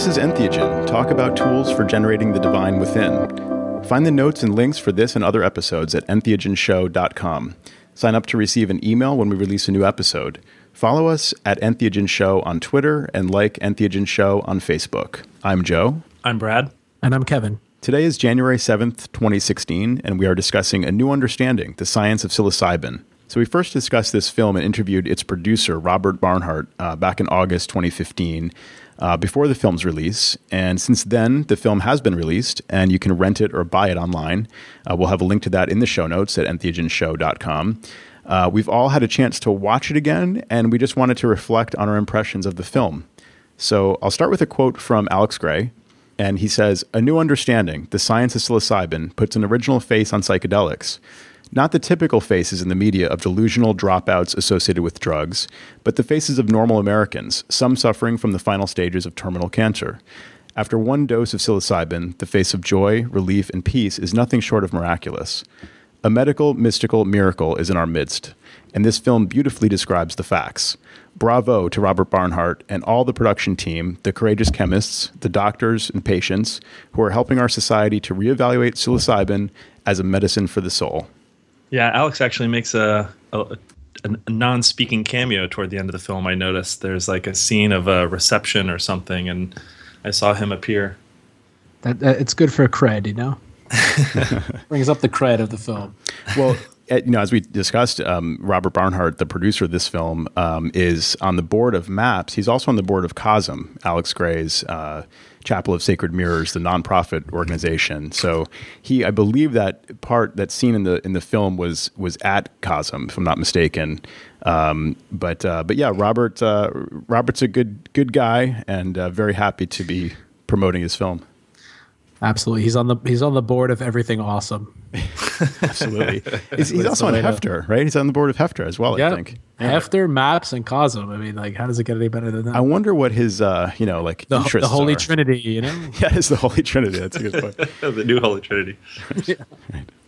This is Entheogen, talk about tools for generating the divine within. Find the notes and links for this and other episodes at entheogenshow.com. Sign up to receive an email when we release a new episode. Follow us at Entheogen Show on Twitter and like Entheogen Show on Facebook. I'm Joe. I'm Brad. And I'm Kevin. Today is January 7th, 2016, and we are discussing A New Understanding, the Science of Psilocybin. So we first discussed this film and interviewed its producer, Robert Barnhart, uh, back in August 2015, uh, before the film's release. And since then, the film has been released, and you can rent it or buy it online. Uh, we'll have a link to that in the show notes at entheogenshow.com. Uh, we've all had a chance to watch it again, and we just wanted to reflect on our impressions of the film. So I'll start with a quote from Alex Grey, and he says, A new understanding, the science of psilocybin, puts an original face on psychedelics. Not the typical faces in the media of delusional dropouts associated with drugs, but the faces of normal Americans, some suffering from the final stages of terminal cancer. After one dose of psilocybin, the face of joy, relief, and peace is nothing short of miraculous. A medical, mystical miracle is in our midst, and this film beautifully describes the facts. Bravo to Robert Barnhart and all the production team, the courageous chemists, the doctors and patients who are helping our society to reevaluate psilocybin as a medicine for the soul. Yeah, Alex actually makes a, a, a non-speaking cameo toward the end of the film. I noticed there's like a scene of a reception or something, and I saw him appear. That, that it's good for a cred, you know. Brings up the cred of the film. Well, you know, as we discussed, um, Robert Barnhart, the producer of this film, um, is on the board of MAPS. He's also on the board of COSM, Alex Grey's uh, Chapel of Sacred Mirrors, the nonprofit organization. So he, I believe that part, that scene in the in the film was was at COSM, if I'm not mistaken. Um, but uh, but yeah, Robert uh, Robert's a good good guy, and uh, very happy to be promoting his film. Absolutely, he's on the he's on the board of everything awesome. Absolutely, he's, he's also on Hefter, right? He's on the board of Hefter as well. Yeah. I think Hefter, MAPS, and COSM. I mean, like, how does it get any better than that? I wonder what his, uh, you know, like the, interests the Holy are. Trinity, you know? Yeah, it's the Holy Trinity. That's a good point. the new Holy Trinity.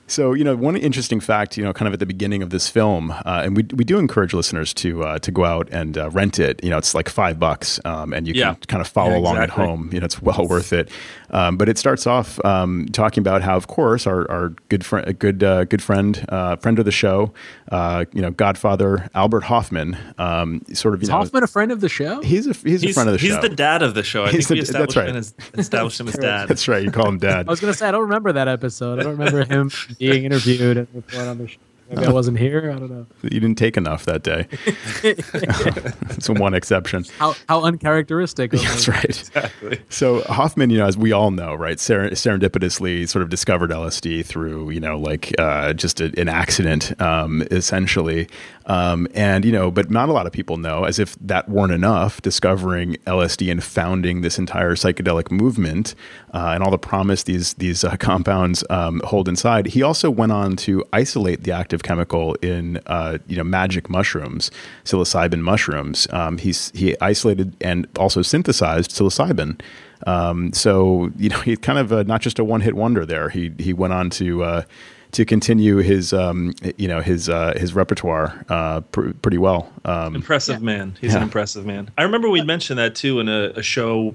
So, you know, one interesting fact, you know, kind of at the beginning of this film, uh, and we, we do encourage listeners to uh, to go out and uh, rent it. You know, it's like five bucks, um, and you Yeah. can kind of follow Yeah, along at home. You know, it's well worth it. Um, but it starts off um, talking about how, of course, our, our good friend, good uh, good friend, uh, friend of the show, uh, you know, Godfather Albert Hofmann, um, sort of, you Is know, Hofmann a friend of the show? he's a he's, a friend of the he's show. He's the dad of the show. I He's think we the- that's established, right. him as, established him as dad. That's right. You call him dad. I was going to say, I don't remember that episode. I don't remember him being interviewed and report on the show. Maybe I wasn't here. I don't know. You didn't take enough that day. It's one exception. How, how uncharacteristic. of That's him. right. Exactly. So Hofmann, you know, as we all know, right, ser- serendipitously sort of discovered LSD through, you know, like uh, just a, an accident, um, essentially. Um, and you know, but not a lot of people know, as if that weren't enough, discovering LSD and founding this entire psychedelic movement uh, and all the promise these these uh, compounds um, hold inside. He also went on to isolate the active chemical in, uh, you know, magic mushrooms, psilocybin mushrooms. Um, he's he isolated and also synthesized psilocybin. Um, so you know, he kind of uh, not just a one hit wonder there. He he went on to uh, to continue his um, you know his uh, his repertoire uh, pr- pretty well. Um, Impressive man. He's an impressive man. I remember we mentioned that too in a, a show,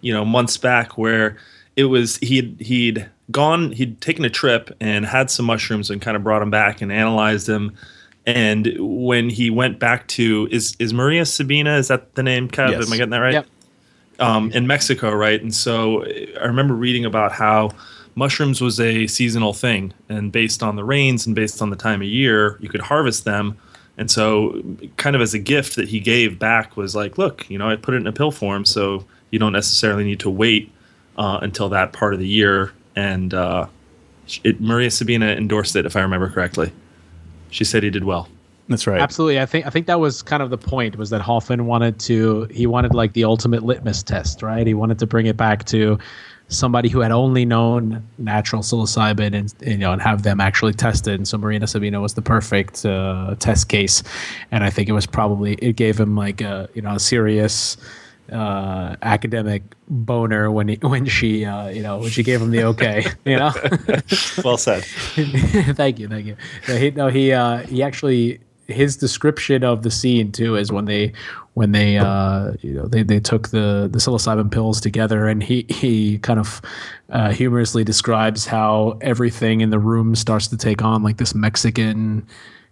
you know, months back where it was he'd he'd gone he'd taken a trip and had some mushrooms and kind of brought them back and analyzed them. And when he went back to is is Maria Sabina is that the name? Kev? Yes. Am I getting that right? Yep. um, in Mexico, right? And so I remember reading about how mushrooms was a seasonal thing, and based on the rains and based on the time of year, you could harvest them. And so, kind of as a gift that he gave back was like, look, you know, I put it in a pill form, so you don't necessarily need to wait uh, until that part of the year. And uh, it, Maria Sabina endorsed it, if I remember correctly. She said he did well. that's right. Absolutely. I think I think that was kind of the point was that Hofmann wanted to he wanted like the ultimate litmus test, right? He wanted to bring it back to somebody who had only known natural psilocybin and you know and have them actually tested. And so Maria Sabina was the perfect uh, test case, and I think it was probably it gave him like a you know a serious uh, academic boner when he when she uh, you know when she gave him the okay, you know. Well said. thank you, thank you. No, he, no, he, uh, he actually his description of the scene too is when they when they uh, you know they, they took the the psilocybin pills together and he he kind of uh, humorously describes how everything in the room starts to take on like this Mexican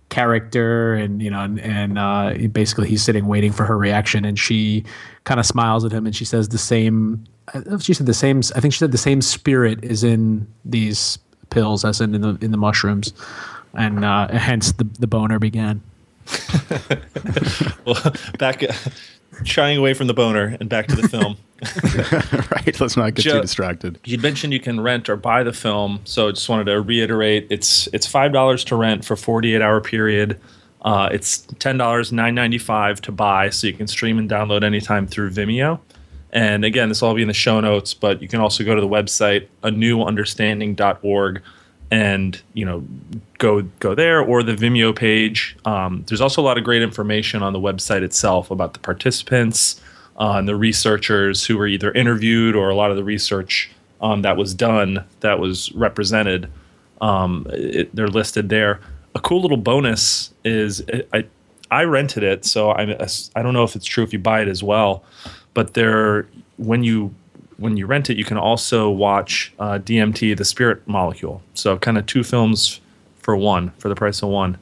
character and you know and, and uh, basically he's sitting waiting for her reaction and she kind of smiles at him and she says the same she said the same I think she said the same spirit is in these pills as in, in the in the mushrooms and uh, hence the the boner began. well, back uh, shying away from the boner and back to the film. right. Let's not get Joe, too distracted. You mentioned you can rent or buy the film, so I just wanted to reiterate: it's it's five dollars to rent for forty eight hour period. Uh, it's ten dollars nine ninety five to buy, so you can stream and download anytime through Vimeo. And again, this will all be in the show notes, but you can also go to the website anewunderstanding.org and you know go go there or the Vimeo page. Um, there's also a lot of great information on the website itself about the participants uh, and the researchers who were either interviewed or a lot of the research um, that was done that was represented. Um, it, they're listed there. A cool little bonus is I I rented it, so I I don't know if it's true if you buy it as well, but there when you when you rent it, you can also watch uh, DMT, the Spirit Molecule. So kind of two films for one for the price of one.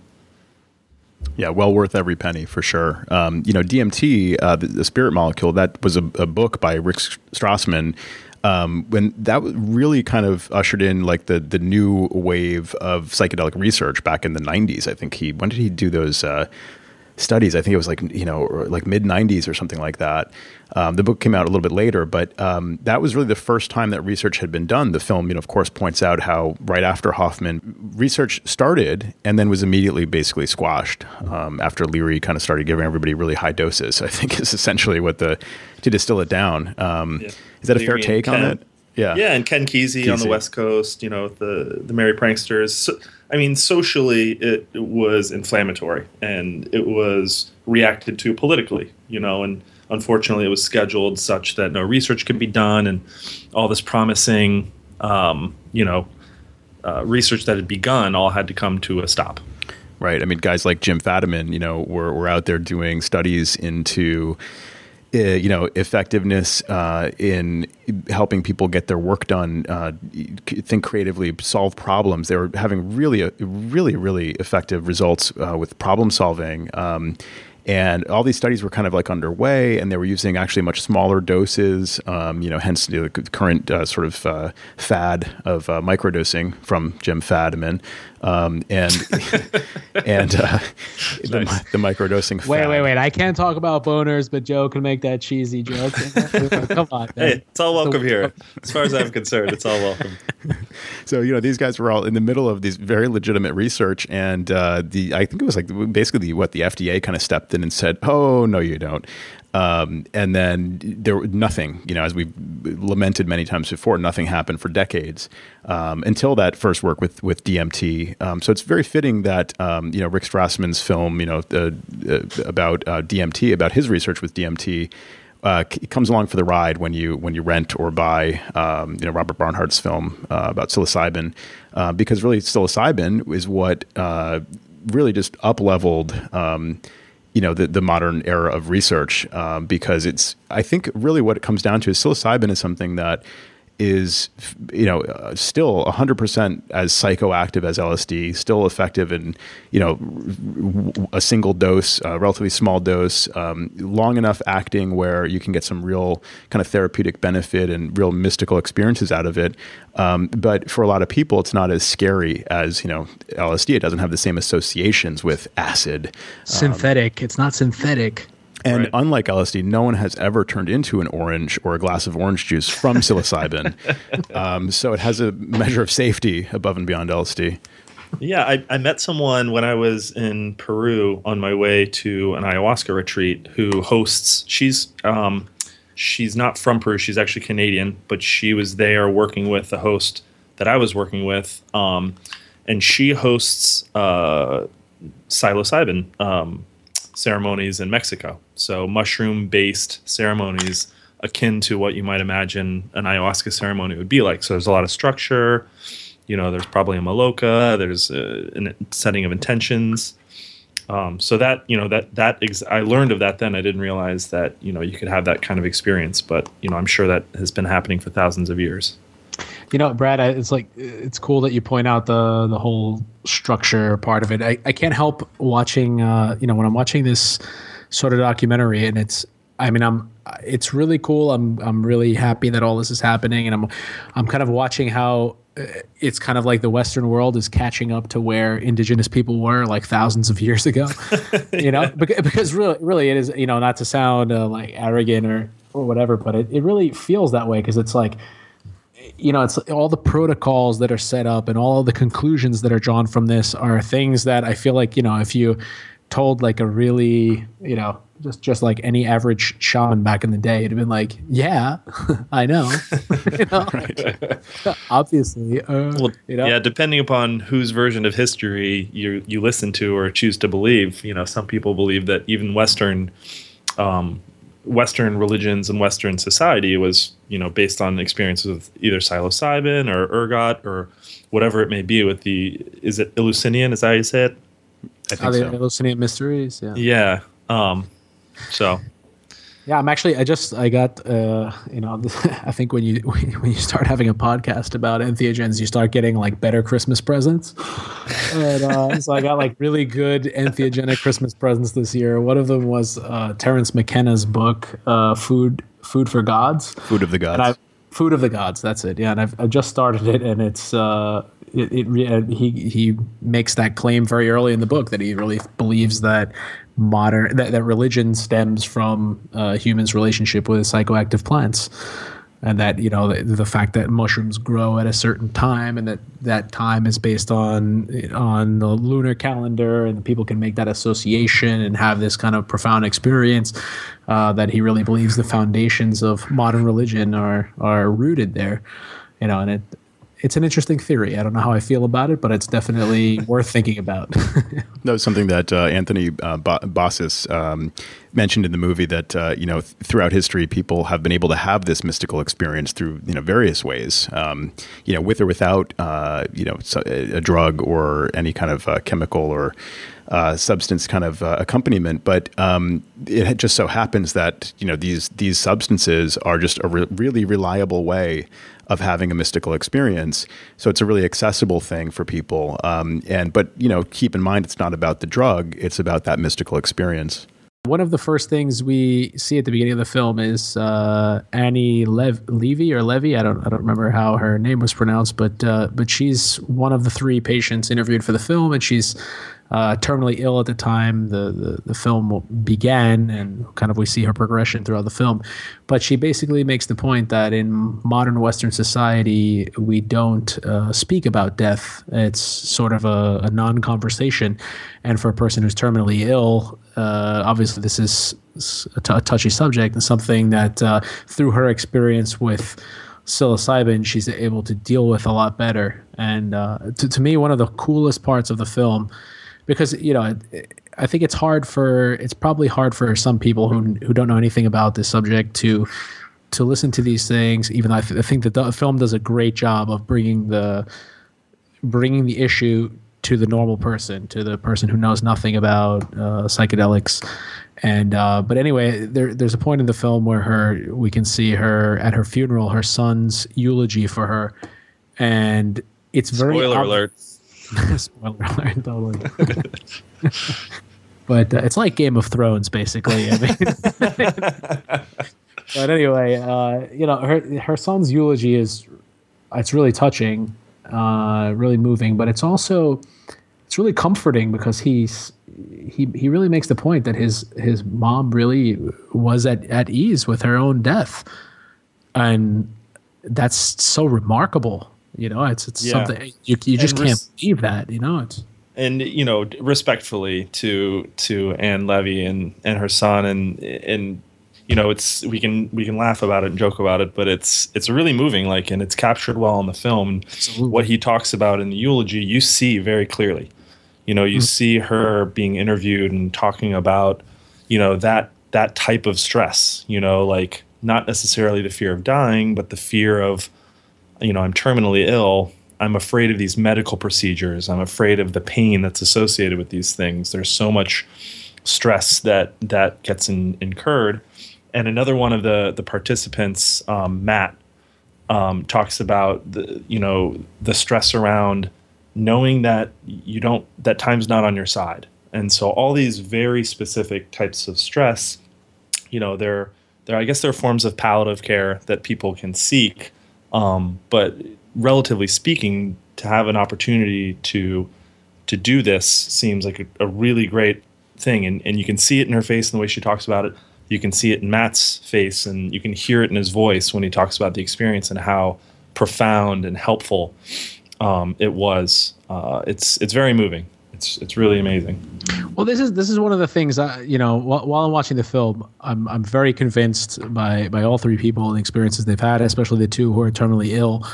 Yeah, well worth every penny for sure. Um, you know, DMT, uh, the, the, Spirit Molecule, that was a, a book by Rick Strassman. Um, when that really kind of ushered in like the the new wave of psychedelic research back in the 90s. I think he when did he do those uh, studies. I think it was like you know like mid '90s or something like that. Um, the book came out a little bit later, but um, that was really the first time that research had been done. The film, you know, of course, points out how right after Hofmann, research started and then was immediately basically squashed um, after Leary kind of started giving everybody really high doses. I think is essentially what the to distill it down. Um, yeah. Is that Leary a fair take on it? Yeah, yeah, and Ken Kesey, Kesey, on the West Coast, you know, the the Merry Pranksters. So, I mean, socially, it, it, was inflammatory and it was reacted to politically, you know, and unfortunately, it was scheduled such that no research could be done, and all this promising, um, you know, uh, research that had begun all had to come to a stop. Right. I mean, guys like Jim Fadiman, you know, were, were out there doing studies into uh, you know effectiveness uh, in helping people get their work done, uh, think creatively, solve problems. They were having really, really, really effective results uh, with problem solving. Um, and all these studies were kind of like underway, and they were using actually much smaller doses. Um, you know, hence the current uh, sort of uh, fad of uh, microdosing from Jim Fadiman, um, and and uh, nice. the, the microdosing. Wait, fad. wait, wait! I can't talk about boners, but Joe can make that cheesy joke. Come on, man. hey, it's all welcome here. As far as I'm concerned, it's all welcome. so you know, these guys were all in the middle of these very legitimate research, and uh, the I think it was like basically what the FDA kind of stepped in and said, "Oh no, you don't." Um, and then there was nothing, you know, as we've lamented many times before, nothing happened for decades um, until that first work with with DMT. Um, so it's very fitting that um, you know Rick Strassman's film, you know, uh, about uh, DMT, about his research with DMT. Uh, comes along for the ride when you when you rent or buy um, you know Robert Barnhart's film uh, about psilocybin uh, because really psilocybin is what uh, really just up leveled um, you know the, the modern era of research um, because it's I think really what it comes down to is psilocybin is something that is you know uh, still 100% as psychoactive as LSD, still effective in you know a single dose, relatively small dose, um, long enough acting where you can get some real kind of therapeutic benefit and real mystical experiences out of it. Um, but for a lot of people, it's not as scary as you know LSD. It doesn't have the same associations with acid. Synthetic. Um, it's not synthetic. And right. unlike LSD, no one has ever turned into an orange or a glass of orange juice from psilocybin. um, so it has a measure of safety above and beyond LSD. Yeah, I, I, met someone when I was in Peru on my way to an ayahuasca retreat who hosts. She's um, she's not from Peru. She's actually Canadian, but she was there working with the host that I was working with, um, and she hosts uh, psilocybin um, ceremonies in Mexico. So mushroom based ceremonies akin to what you might imagine an ayahuasca ceremony would be like. So there's a lot of structure. You know, there's probably a maloka. There's a, a setting of intentions, Um, so that you know that that ex- I learned of that then. I didn't realize that you know you could have that kind of experience, but you know I'm sure that has been happening for thousands of years. You know, Brad, it's like it's cool that you point out the the whole structure part of it. I, I can't help watching. Uh, you know, when I'm watching this sort of documentary, and it's. I mean, I'm. It's really cool. I'm. I'm really happy that all this is happening, and I'm. I'm kind of watching how uh, it's kind of like the Western world is catching up to where indigenous people were like thousands of years ago. you know, because really, really, it is. You know, not to sound uh, like arrogant or or whatever, but it, it really feels that way because it's like you know, it's all the protocols that are set up and all the conclusions that are drawn from this are things that I feel like, you know, if you told like a really, you know, just just like any average shaman back in the day, it'd have been like, yeah, I know, you know? obviously. Uh, well, you know? yeah, depending upon whose version of history you you listen to or choose to believe, you know, some people believe that even Western um, Western religions and Western society was, you know, based on experiences with either psilocybin or ergot or whatever it may be. With the is it Eleusinian? Is that how you say it? I think the so. Eleusinian mysteries. Yeah. Yeah. Um, so yeah, I'm actually. I just I got uh, you know I think when you when you start having a podcast about entheogens, you start getting like better Christmas presents. and, uh, so I got like really good entheogenic Christmas presents this year. One of them was uh, Terence McKenna's book, uh, "Food Food for Gods." Food of the Gods. Food of the Gods. That's it. Yeah, and I've, I've just started it, and it's uh, it, it, he he makes that claim very early in the book that he really believes that modern that, that religion stems from uh, humans' relationship with psychoactive plants, and that you know the, the, fact that mushrooms grow at a certain time, and that that time is based on on the lunar calendar, and people can make that association and have this kind of profound experience. Uh, that he really believes the foundations of modern religion are are rooted there, you know, and it it's an interesting theory. I don't know how I feel about it, but it's definitely worth thinking about. that was something that uh, Anthony uh, Bossis um, mentioned in the movie that uh, you know th- throughout history, people have been able to have this mystical experience through you know various ways, um, you know, with or without uh, you know a drug or any kind of uh, chemical or uh, substance kind of uh, accompaniment. But um, it just so happens that you know these these substances are just a re- really reliable way of having a mystical experience. So it's a really accessible thing for people. Um, and but you know, keep in mind it's not about the drug; it's about that mystical experience. One of the first things we see at the beginning of the film is uh, Annie Lev- Levy or Levy. I don't I don't remember how her name was pronounced, but uh, but she's one of the three patients interviewed for the film, and she's uh, terminally ill at the time the, the, the film began, and kind of we see her progression throughout the film. But she basically makes the point that in modern Western society, we don't uh, speak about death. It's sort of a, a non conversation. And for a person who's terminally ill, uh, obviously, this is a, t- a touchy subject and something that uh, through her experience with psilocybin, she's able to deal with a lot better. And uh, to, to me, one of the coolest parts of the film because you know I think it's hard for it's probably hard for some people who who don't know anything about this subject to to listen to these things. Even though I, th- I think that the film does a great job of bringing the bringing the issue to the normal person, to the person who knows nothing about uh, psychedelics. And uh, but anyway, there, there's a point in the film where her we can see her at her funeral, her son's eulogy for her, and it's very spoiler ob- alert Spoiler alert, totally. but uh, it's like Game of Thrones, basically. I mean, but anyway, uh, you know, her her son's eulogy is it's really touching, uh, really moving, but it's also it's really comforting because he's he he really makes the point that his his mom really was at at ease with her own death, and that's so remarkable you know, it's it's yeah. something you you just res- can't believe that. You know, it's and you know respectfully to to Anne Levy and and her son and and you know it's we can we can laugh about it and joke about it but it's it's really moving like and it's captured well in the film Absolutely. what he talks about in the eulogy you see very clearly you know you mm-hmm. see her being interviewed and talking about you know that that type of stress you know like not necessarily the fear of dying but the fear of you know, I'm terminally ill. I'm afraid of these medical procedures. I'm afraid of the pain that's associated with these things. There's so much stress that that gets in, incurred. And another one of the the participants, um, Matt, um, talks about the you know the stress around knowing that you don't that time's not on your side. And so all these very specific types of stress, you know, they're they're I guess they're forms of palliative care that people can seek. Um, but relatively speaking, to have an opportunity to to do this seems like a, a really great thing, and and you can see it in her face and the way she talks about it. You can see it in Matt's face, and you can hear it in his voice when he talks about the experience and how profound and helpful um, it was. Uh, it's it's very moving. It's it's really amazing. Well, this is this is one of the things that you know. While, while I'm watching the film, I'm I'm very convinced by by all three people and the experiences they've had, especially the two who are terminally ill.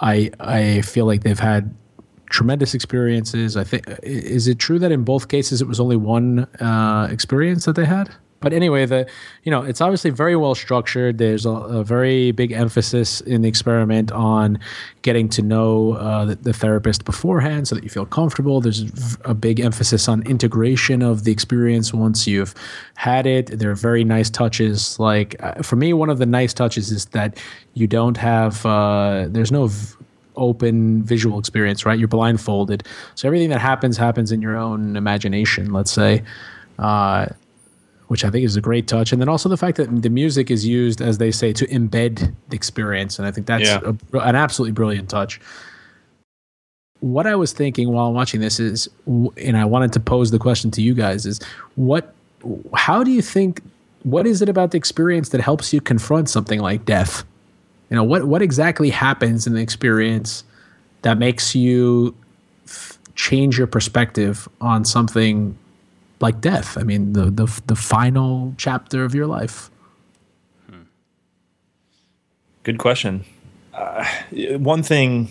I I feel like they've had tremendous experiences. I think is it true that in both cases it was only one uh, experience that they had? But anyway, the you know it's obviously very well structured. There's a, a very big emphasis in the experiment on getting to know uh, the, the, therapist beforehand, so that you feel comfortable. There's a big emphasis on integration of the experience once you've had it. There are very nice touches. Like uh, for me, one of the nice touches is that you don't have uh, there's no v- open visual experience, right? You're blindfolded, so everything that happens happens in your own imagination. Let's say. Uh, which I think is a great touch. And then also the fact that the music is used, as they say, to embed the experience. And I think that's yeah. a, an absolutely brilliant touch. What I was thinking while watching this is, and I wanted to pose the question to you guys is what, how do you think, what is it about the experience that helps you confront something like death? You know, what, what exactly happens in the experience that makes you f- change your perspective on something like death. I mean, the the the final chapter of your life. Hmm. Good question. Uh, one thing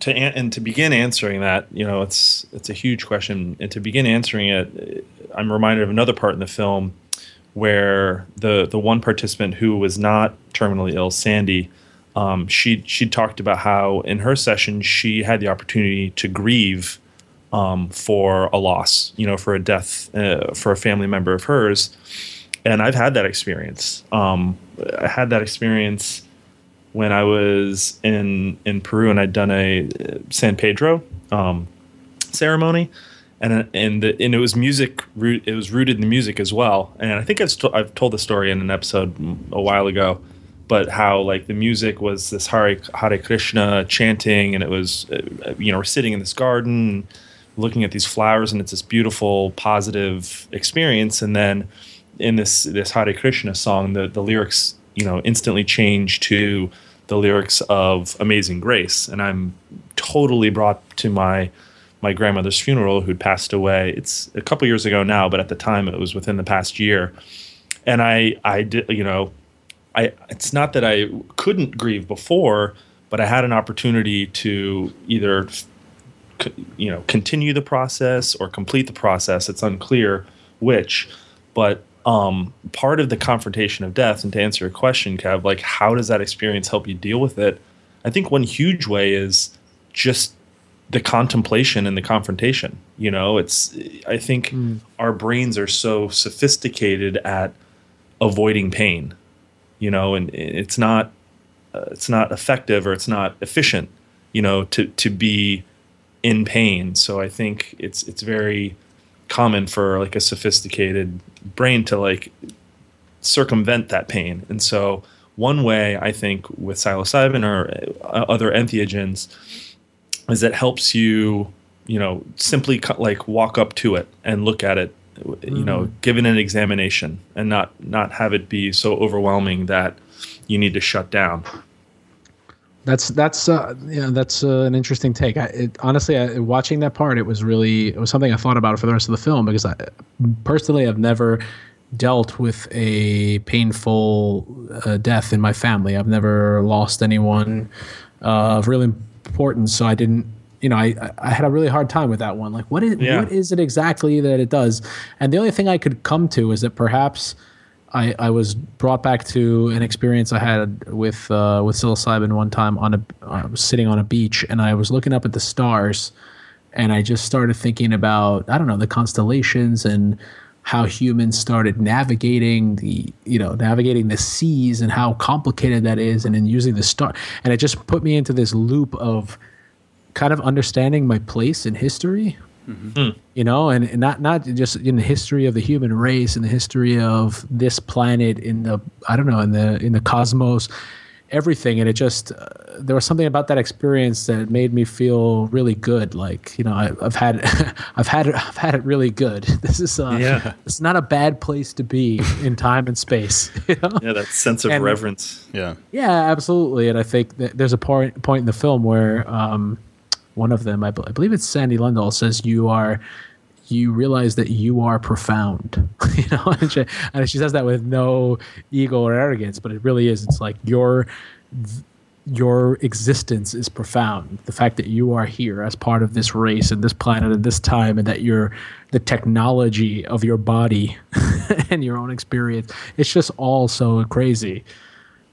to and to begin answering that, you know, it's it's a huge question. And to begin answering it, I'm reminded of another part in the film where the the one participant who was not terminally ill, Sandy, um, she she talked about how in her session she had the opportunity to grieve um, for a loss, you know, for a death uh, for a family member of hers. And I've had that experience. Um, I had that experience when I was in in Peru and I'd done a uh, San Pedro um, ceremony, and and the, and it was music. It was rooted in the music as well. And I think I've st- I've told the story in an episode a while ago, but how like the music was this Hare Hare Krishna chanting, and it was uh, you know we're sitting in this garden looking at these flowers and it's this beautiful positive experience. And then in this this Hare Krishna song the the lyrics you know instantly change to the lyrics of Amazing Grace. And I'm totally brought to my my grandmother's funeral who'd passed away. It's a couple years ago now but at the time it was within the past year. And I I did you know I it's not that I couldn't grieve before but I had an opportunity to either you know continue the process or complete the process. It's unclear which, but um, part of the confrontation of death. And to answer your question, Kev, like how does that experience help you deal with it? I think one huge way is just the contemplation and the confrontation. You know, it's I think mm. our brains are so sophisticated at avoiding pain. You know, and it's not uh, it's not effective or it's not efficient. You know, to to be in pain. So I think it's it's very common for like a sophisticated brain to like circumvent that pain. And so one way I think with psilocybin or uh, other entheogens is that helps you, you know, simply like walk up to it and look at it, you know, mm-hmm. give an examination and not not have it be so overwhelming that you need to shut down. That's that's uh, yeah, that's uh, an interesting take. I, it, honestly, I, watching that part, it was really it was something I thought about for the rest of the film because I personally I've never dealt with a painful uh, death in my family. I've never lost anyone uh, of real importance, so I didn't. You know, I I had a really hard time with that one. Like, what is yeah. what is it exactly that it does? And the only thing I could come to is that perhaps I, I was brought back to an experience I had with uh, with psilocybin one time on a was sitting on a beach and I was looking up at the stars and I just started thinking about I don't know the constellations and how humans started navigating the you know navigating the seas and how complicated that is and then using the star and it just put me into this loop of kind of understanding my place in history mm-hmm. you know and, and not not just in the history of the human race and the history of this planet in the i don't know in the in the cosmos everything and it just uh, there was something about that experience that made me feel really good like you know I, have had i've had it i've had it really good this is uh yeah. it's not a bad place to be in time and space you know? yeah that sense of and, reverence yeah yeah absolutely and i think that there's a point point in the film where um one of them I believe it's sandy lundahl says you are you realize that you are profound. You know and she, and she, says that with no ego or arrogance but it really is. It's like your your existence is profound. The fact that you are here as part of this race and this planet and this time and that you're the technology of your body and your own experience it's just all so crazy.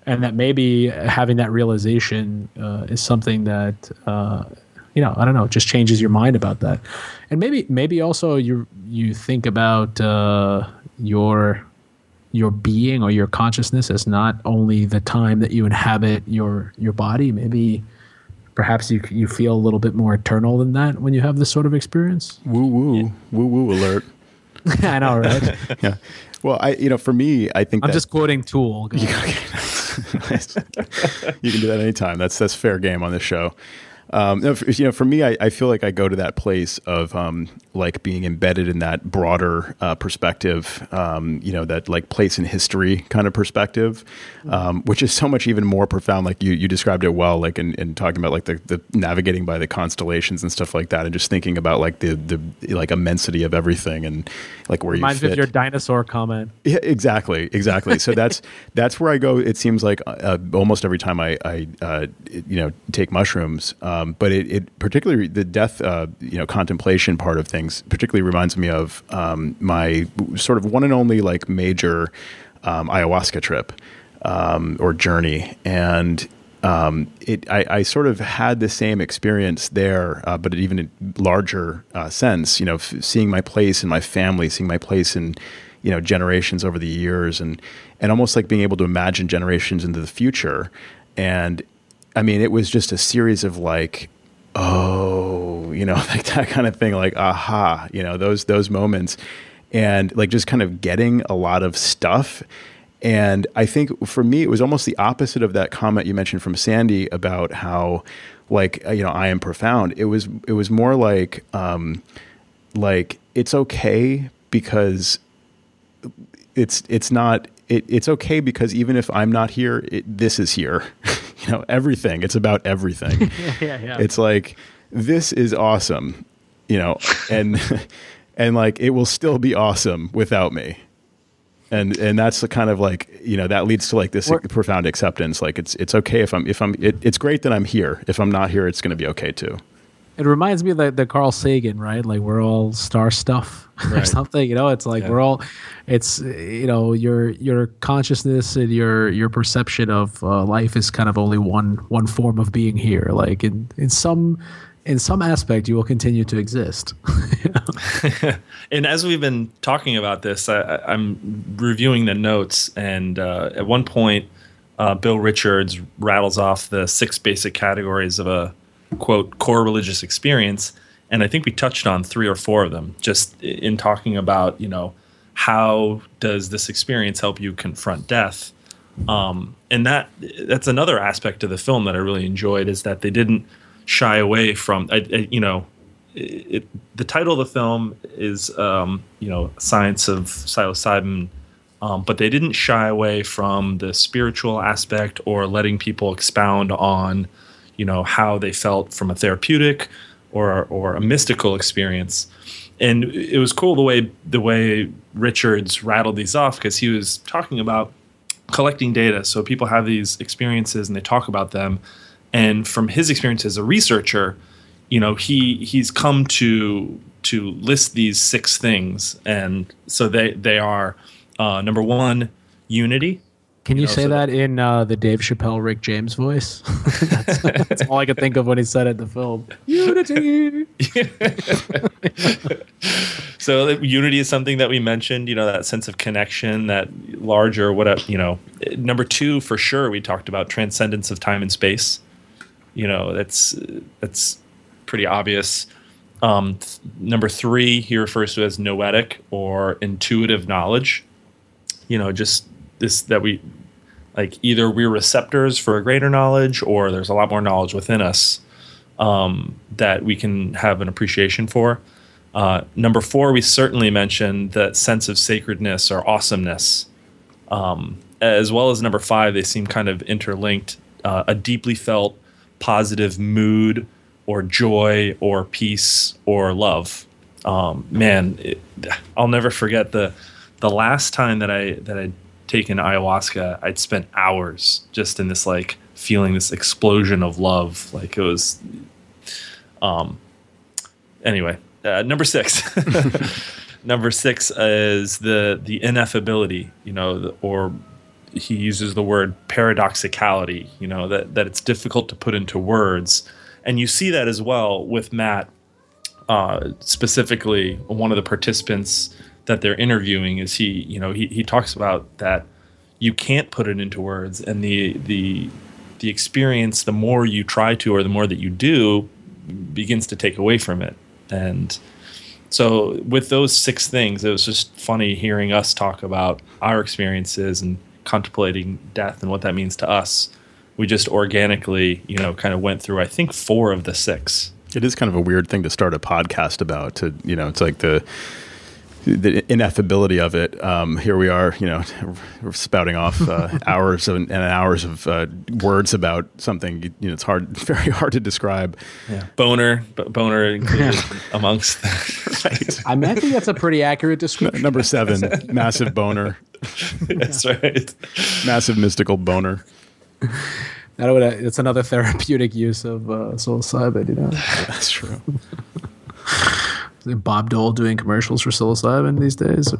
And that maybe having that realization uh, is something that uh, you know, I don't know, it just changes your mind about that. And maybe maybe also you you think about uh, your your being or your consciousness as not only the time that you inhabit your your body. Maybe perhaps you you feel a little bit more eternal than that when you have this sort of experience. Woo woo yeah. woo woo alert. I know, right? yeah. Well, I you know, for me, I think I'm that, just quoting Tool. you can do that anytime. That's that's fair game on this show. Um, you know, for me, I, I, feel like I go to that place of um, like being embedded in that broader uh, perspective, um, you know, that like place in history kind of perspective, um, which is so much even more profound. Like you, you described it well, like in, in talking about like the, the navigating by the constellations and stuff like that, and just thinking about like the the like immensity of everything and like where Reminds you fit. of your dinosaur comment. Yeah, exactly, exactly. so that's that's where I go. It seems like uh, almost every time I, I uh, you know take mushrooms. Um, but it, it, particularly the death, uh, you know, contemplation part of things particularly reminds me of um, my sort of one and only like major um, ayahuasca trip um, or journey, and um, it I, I, sort of had the same experience there, uh, but even a larger uh, sense. You know, f- seeing my place in my family, seeing my place in you know generations over the years, and and almost like being able to imagine generations into the future, and I mean, it was just a series of like, oh, you know, like that kind of thing, like aha, you know, those those moments, and like just kind of getting a lot of stuff. And I think for me, it was almost the opposite of that comment you mentioned from Sandy about how, like, uh, you know, I am profound. It was it was more like, um, like it's okay because it's it's not it, it's okay because even if I'm not here, it, this is here. you know, everything. It's about everything. yeah, yeah. It's like this is awesome, you know, and and like it will still be awesome without me. And and that's the kind of like you know that leads to like this profound acceptance. Like it's it's okay if I'm if I'm it, it's great that I'm here. If I'm not here, it's going to be okay too. It reminds me of the, the Carl Sagan, right? Like we're all star stuff right. or something. You know, it's like yeah. we're all. It's you know your your consciousness and your your perception of uh, life is kind of only one one form of being here. Like in in some in some aspect you will continue to exist. and as we've been talking about this, I, am reviewing the notes, and uh, at one point, uh, Bill Richards rattles off the six basic categories of a quote core religious experience and i think we touched on three or four of them just in talking about you know how does this experience help you confront death? Um, and that that's another aspect of the film that i really enjoyed is that they didn't shy away from I, I, you know it, the title of the film is um, you know science of psilocybin um, but they didn't shy away from the spiritual aspect or letting people expound on you know how they felt from a therapeutic or or a mystical experience. And it was cool the way the way Richards rattled these off because he was talking about collecting data. So people have these experiences and they talk about them. And from his experience as a researcher you know he he's come to to list these six things. And so they they are uh, number one unity. Can you, You know, say so that in uh, the Dave Chappelle, Rick James voice? that's, that's all I could think of when he said it in the film. Unity. So that unity is something that we mentioned. You know, that sense of connection, that larger whatever. You know, number two for sure. We talked about transcendence of time and space. You know, that's that's pretty obvious. Um, th- number three, he refers to as noetic or intuitive knowledge. You know, just this that we like either we're receptors for a greater knowledge or there's a lot more knowledge within us um, that we can have an appreciation for. Uh, number four, we certainly mentioned that sense of sacredness or awesomeness. Um, as well as number five, they seem kind of interlinked. Uh, a deeply felt positive mood or joy or peace or love. Um, man, it, I'll never forget the the last time that I that I'd taken ayahuasca. I'd spent hours just in this like feeling this explosion of love. Like it was. Um. Anyway, uh, number six. number six is the the ineffability. You know, the, or he uses the word paradoxicality. You know that that it's difficult to put into words, and you see that as well with Matt. Uh, specifically, one of the participants that they're interviewing is he. You know, he he talks about that you can't put it into words, and the the the experience, the more you try to, or the more that you do, begins to take away from it, and so with those six things, it was just funny hearing us talk about our experiences and contemplating death and what that means to us. We just organically, you know, kind of went through I think four of the six. It is kind of a weird thing to start a podcast about. To you know, it's like the the ineffability of it. Um, here we are, you know, spouting off uh, hours and, and hours of uh, words about something. You, you know, it's hard, very hard to describe. Yeah. Boner, b- boner included amongst. right. I mean, I think that's a pretty accurate description. Number seven, massive boner, That's right. massive mystical boner. That would, it's another therapeutic use of uh, psilocybin, you know. That's true. Bob Dole doing commercials for psilocybin these days.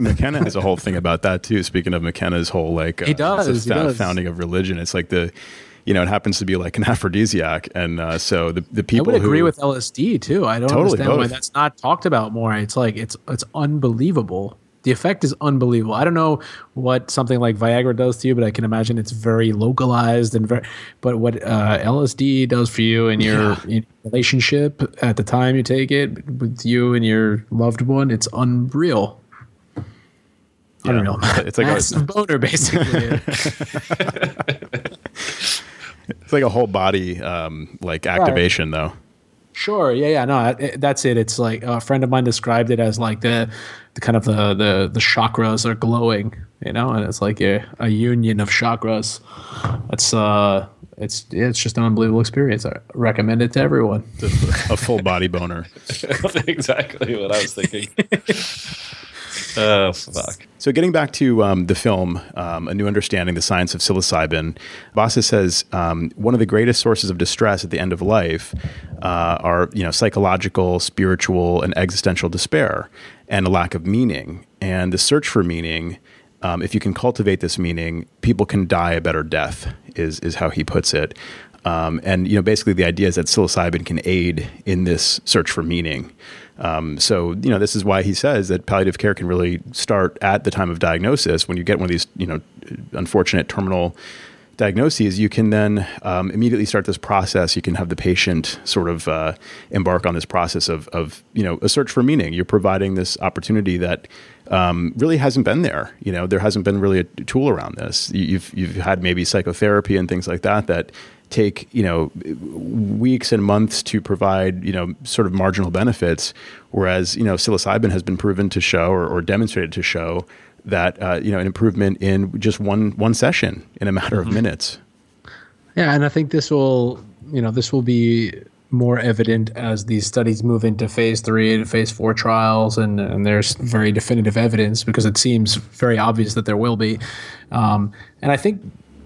McKenna has a whole thing about that too. Speaking of McKenna's whole like uh, He does, he the does. founding of religion. It's like the you know it happens to be like an aphrodisiac, and uh, so the the I people would agree who, with LSD too. I don't Totally, understand why that's not talked about more. It's like it's it's unbelievable. The effect is unbelievable. I don't know what something like Viagra does to you, but I can imagine it's very localized and very. But what uh, LSD does for you in your, Yeah. in relationship at the time you take it with you and your loved one, it's unreal. Yeah. Unreal. It's like a- boner, basically. it's like a whole body um, like activation though. Sure. Yeah. Yeah. No, that's it. It's like a friend of mine described it as like the, the kind of the, the, the chakras are glowing, you know, and it's like a, a union of chakras. It's, uh, it's, it's just an unbelievable experience. I recommend it to everyone. a full body boner. exactly what I was thinking. oh fuck. So, getting back to um, the film, um, A New Understanding, the Science of Psilocybin, Bossis says um, one of the greatest sources of distress at the end of life uh, are you know psychological, spiritual, and existential despair, and a lack of meaning. And the search for meaning, um, if you can cultivate this meaning, people can die a better death. Is is how he puts it. Um, and you know, basically, the idea is that psilocybin can aid in this search for meaning. Um, so you know, this is why he says that palliative care can really start at the time of diagnosis. When you get one of these, you know, unfortunate terminal diagnoses, you can then um, immediately start this process. You can have the patient sort of uh, embark on this process of, of, you know, a search for meaning. You're providing this opportunity that um, really hasn't been there. You know, there hasn't been really a tool around this. You- You've you've had maybe psychotherapy and things like that that take you know weeks and months to provide you know sort of marginal benefits, whereas you know psilocybin has been proven to show or, or demonstrated to show that uh, you know an improvement in just one one session in a matter of minutes. Yeah, and I think this will, you know, this will be more evident as these studies move into phase three and phase four trials, and, and there's very definitive evidence because it seems very obvious that there will be. Um, and I think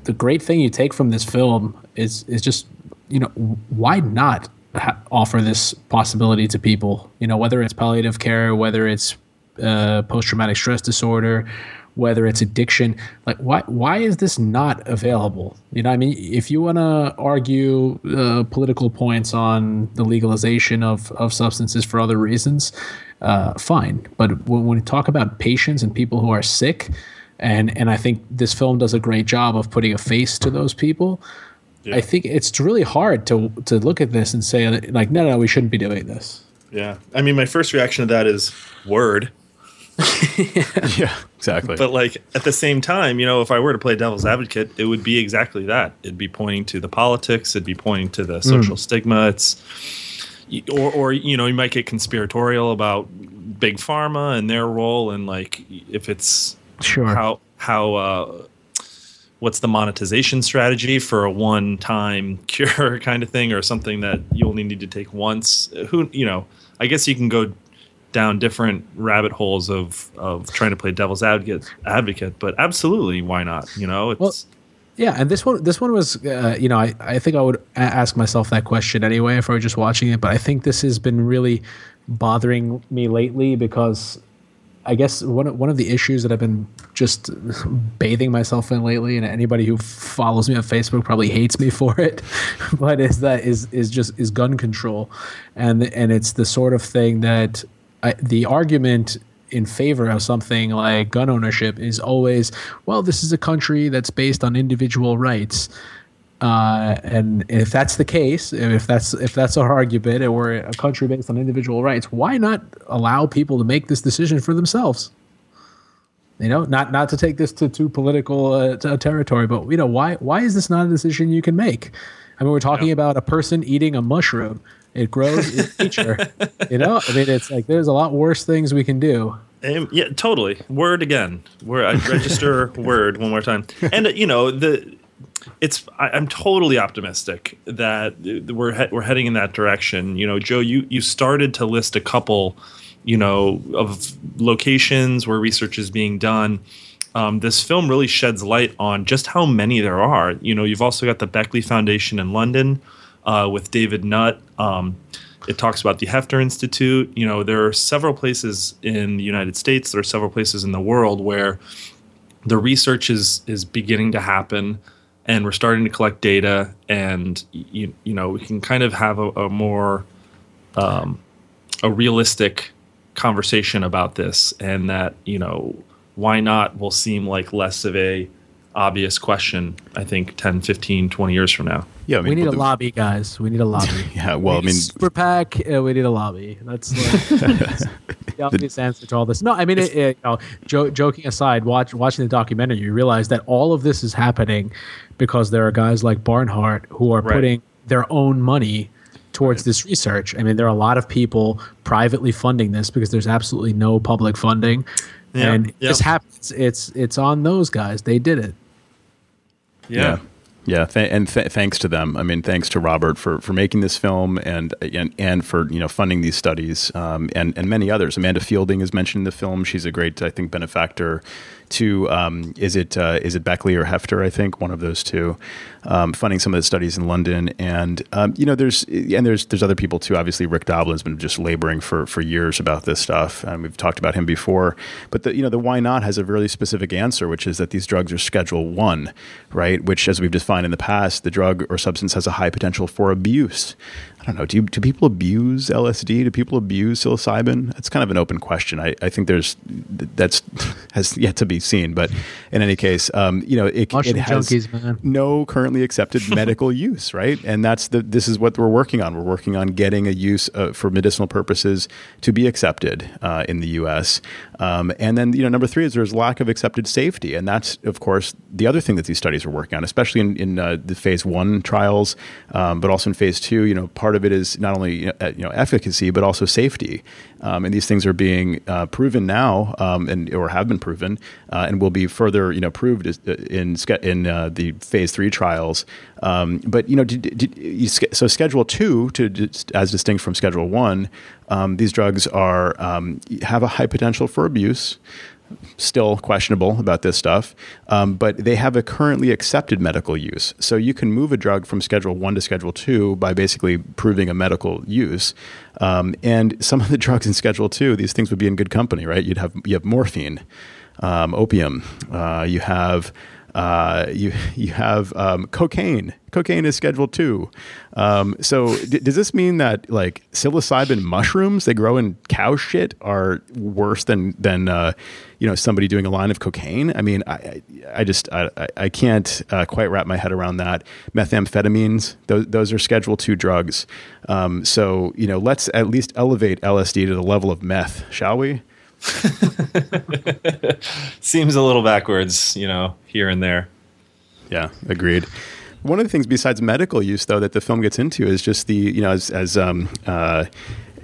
the great thing you take from this film is is just, you know, why not ha- offer this possibility to people? You know, whether it's palliative care, whether it's uh, post traumatic stress disorder, whether it's addiction. Like, why why is this not available? You know, I mean, if you want to argue uh, political points on the legalization of of substances for other reasons, uh, fine. But when, when we talk about patients and people who are sick, and and I think this film does a great job of putting a face to those people. Yeah. I think it's really hard to to look at this and say like, no, no, we shouldn't be doing this. Yeah, I mean, my first reaction to that is word. yeah, exactly. But like at the same time, you know, if I were to play devil's advocate, it would be exactly that. It'd be pointing to the politics. It'd be pointing to the social mm. stigma. It's or or you know, you might get conspiratorial about big pharma and their role, and like if it's sure how how uh, what's the monetization strategy for a one-time cure kind of thing or something that you only need to take once who you know i guess you can go down different rabbit holes of of trying to play devil's advocate advocate but absolutely why not? You know it's well, yeah and this one this one was uh, you know I, I think i would ask myself that question anyway if i were just watching it but i think this has been really bothering me lately because I guess one of, one of the issues that I've been just bathing myself in lately, and anybody who follows me on Facebook probably hates me for it, but is that is is just is gun control, and and it's the sort of thing that I, the argument in favor of something like gun ownership is always, well, this is a country that's based on individual rights. Uh, and if that's the case, if that's if that's our argument, and we're a country based on individual rights, why not allow people to make this decision for themselves? You know, not not to take this to too political uh, to territory, but you know, why why is this not a decision you can make? I mean, we're talking yeah. about a person eating a mushroom. It grows in nature. you know, I mean, it's like there's a lot worse things we can do. Um, yeah, totally. Word again. Word. I register word one more time. And uh, you know the it's I, am totally optimistic that we're he- we're heading in that direction. You know, Joe, you you started to list a couple, you know, of locations where research is being done. Um, this film really sheds light on just how many there are. You know, you've also got the Beckley Foundation in London uh, with David Nutt. Um, it talks about the Heffter Institute. You know, there are several places in the United States. There are several places in the world where the research is is beginning to happen and we're starting to collect data, and you, you know we can kind of have a, a more um, a realistic conversation about this, and that you know why not will seem like less of a obvious question i think 10 15 20 years from now yeah I mean, we need a the, lobby guys we need a lobby yeah well we i mean super pac uh, we need a lobby that's the obvious answer to all this no i mean it, it, you know, jo- joking aside watch, watching the documentary you realize that all of this is happening because there are guys like barnhart who are right. putting their own money towards right. this research i mean there are a lot of people privately funding this because there's absolutely no public funding yeah. and yep. this happens it's it's on those guys they did it yeah. yeah. Yeah, th- and th- thanks to them. I mean, thanks to Robert for, for making this film and and, and for you know funding these studies um, and and many others. Amanda Feilding is mentioned in the film. She's a great, I think, benefactor to um, is it uh, is it Beckley or Heffter? I think one of those two, um, funding some of the studies in London, and um, you know there's and there's there's other people too. Obviously, Rick Doblin's been just laboring for for years about this stuff, and we've talked about him before. But the you know the why not has a really specific answer, which is that these drugs are Schedule One, right? Which, as we've defined in the past, the drug or substance has a high potential for abuse. I don't know. Do, you, do people abuse LSD? Do people abuse psilocybin? That's kind of an open question. I, I think there's that's has yet to be seen. But in any case, um, you know, it, it has junkies, no currently accepted medical use, right? And that's the this is what we're working on. We're working on getting a use uh, for medicinal purposes to be accepted uh, in the U.S. Um, and then you know, number three is there's lack of accepted safety, and that's of course the other thing that these studies are working on, especially in, in uh, the phase one trials, um, but also in phase two. You know, part part of it is not only you know efficacy but also safety, um, and these things are being uh, proven now, um, and or have been proven, uh, and will be further you know proved uh, in in uh, the phase three trials. Um, but you know, did, did so Schedule two, to as distinct from Schedule one, um, these drugs are um, have a high potential for abuse still questionable about this stuff, um, but they have a currently accepted medical use. So you can move a drug from Schedule One to Schedule Two by basically proving a medical use. Um, and some of the drugs in Schedule Two, these things would be in good company, right? You'd have you have morphine. um, opium. Uh, you have uh, you you have um, cocaine. Cocaine is scheduled too. Um, so d- does this mean that like psilocybin mushrooms they grow in cow shit are worse than than uh, you know somebody doing a line of cocaine? I mean, I I just I, I can't uh, quite wrap my head around that. Methamphetamines those those are Schedule two drugs. Um, so you know let's at least elevate LSD to the level of meth, shall we? Seems a little backwards, you know, here and there. Yeah, agreed. One of the things besides medical use, though, that the film gets into is just the you know as as um, uh,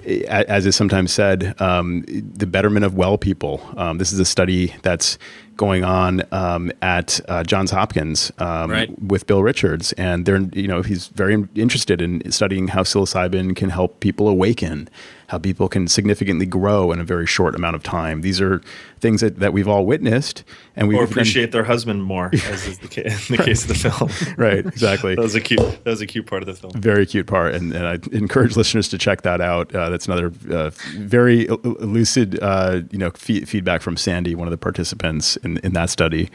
as is sometimes said, um, the betterment of well people. Um, this is a study that's going on um, at uh, Johns Hopkins um, right. with Bill Richards, and they're you know he's very interested in studying how psilocybin can help people awaken, how people can significantly grow in a very short amount of time. These are things that, that we've all witnessed, and we appreciate their husband more, as is the case, in the case of the film. right, exactly. that was a cute. That was a cute part of the film. Very cute part, and, and I encourage listeners to check that out. Uh, that's another uh, very lucid, uh, you know, f- feedback from Sandy, one of the participants in, in that study.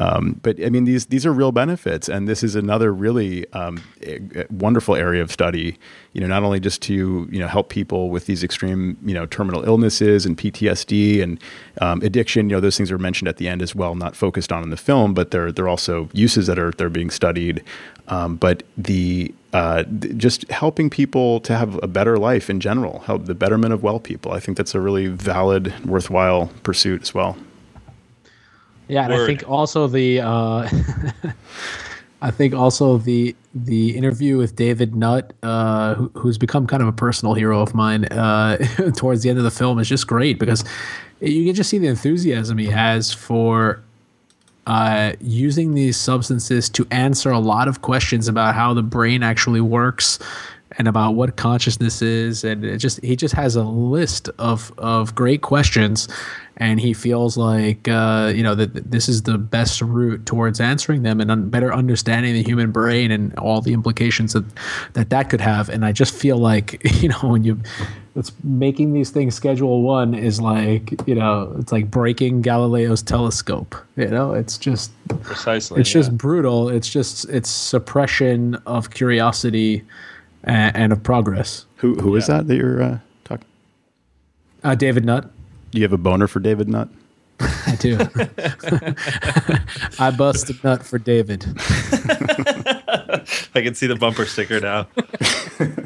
Um, but I mean, these these are real benefits, and this is another really um, wonderful area of study. You know, not only just to you know help people with these extreme you know terminal illnesses and PTSD and um, addiction. You know, those things are mentioned at the end as well, not focused on in the film, but they're they're also uses that are they're being studied. Um, but the uh, just helping people to have a better life in general, help the betterment of well people. I think that's a really valid, worthwhile pursuit as well. Yeah, and Word. I think also the uh, I think also the the interview with David Nutt, uh, who, who's become kind of a personal hero of mine, uh, towards the end of the film is just great because you can just see the enthusiasm he has for uh, using these substances to answer a lot of questions about how the brain actually works and about what consciousness is and it just he just has a list of of great questions and he feels like uh, you know that this is the best route towards answering them and un- better understanding the human brain and all the implications that that that could have. And i just feel like you know when you it's making these things schedule one is like you know it's like breaking galileo's telescope you know? It's just precisely it's yeah. just brutal. It's just it's suppression of curiosity and, and of progress. Who who yeah. is that that you're uh, talking? Uh, David Nutt. Do you have a boner for David Nutt? I do. I bust a nut for David. I can see the bumper sticker now.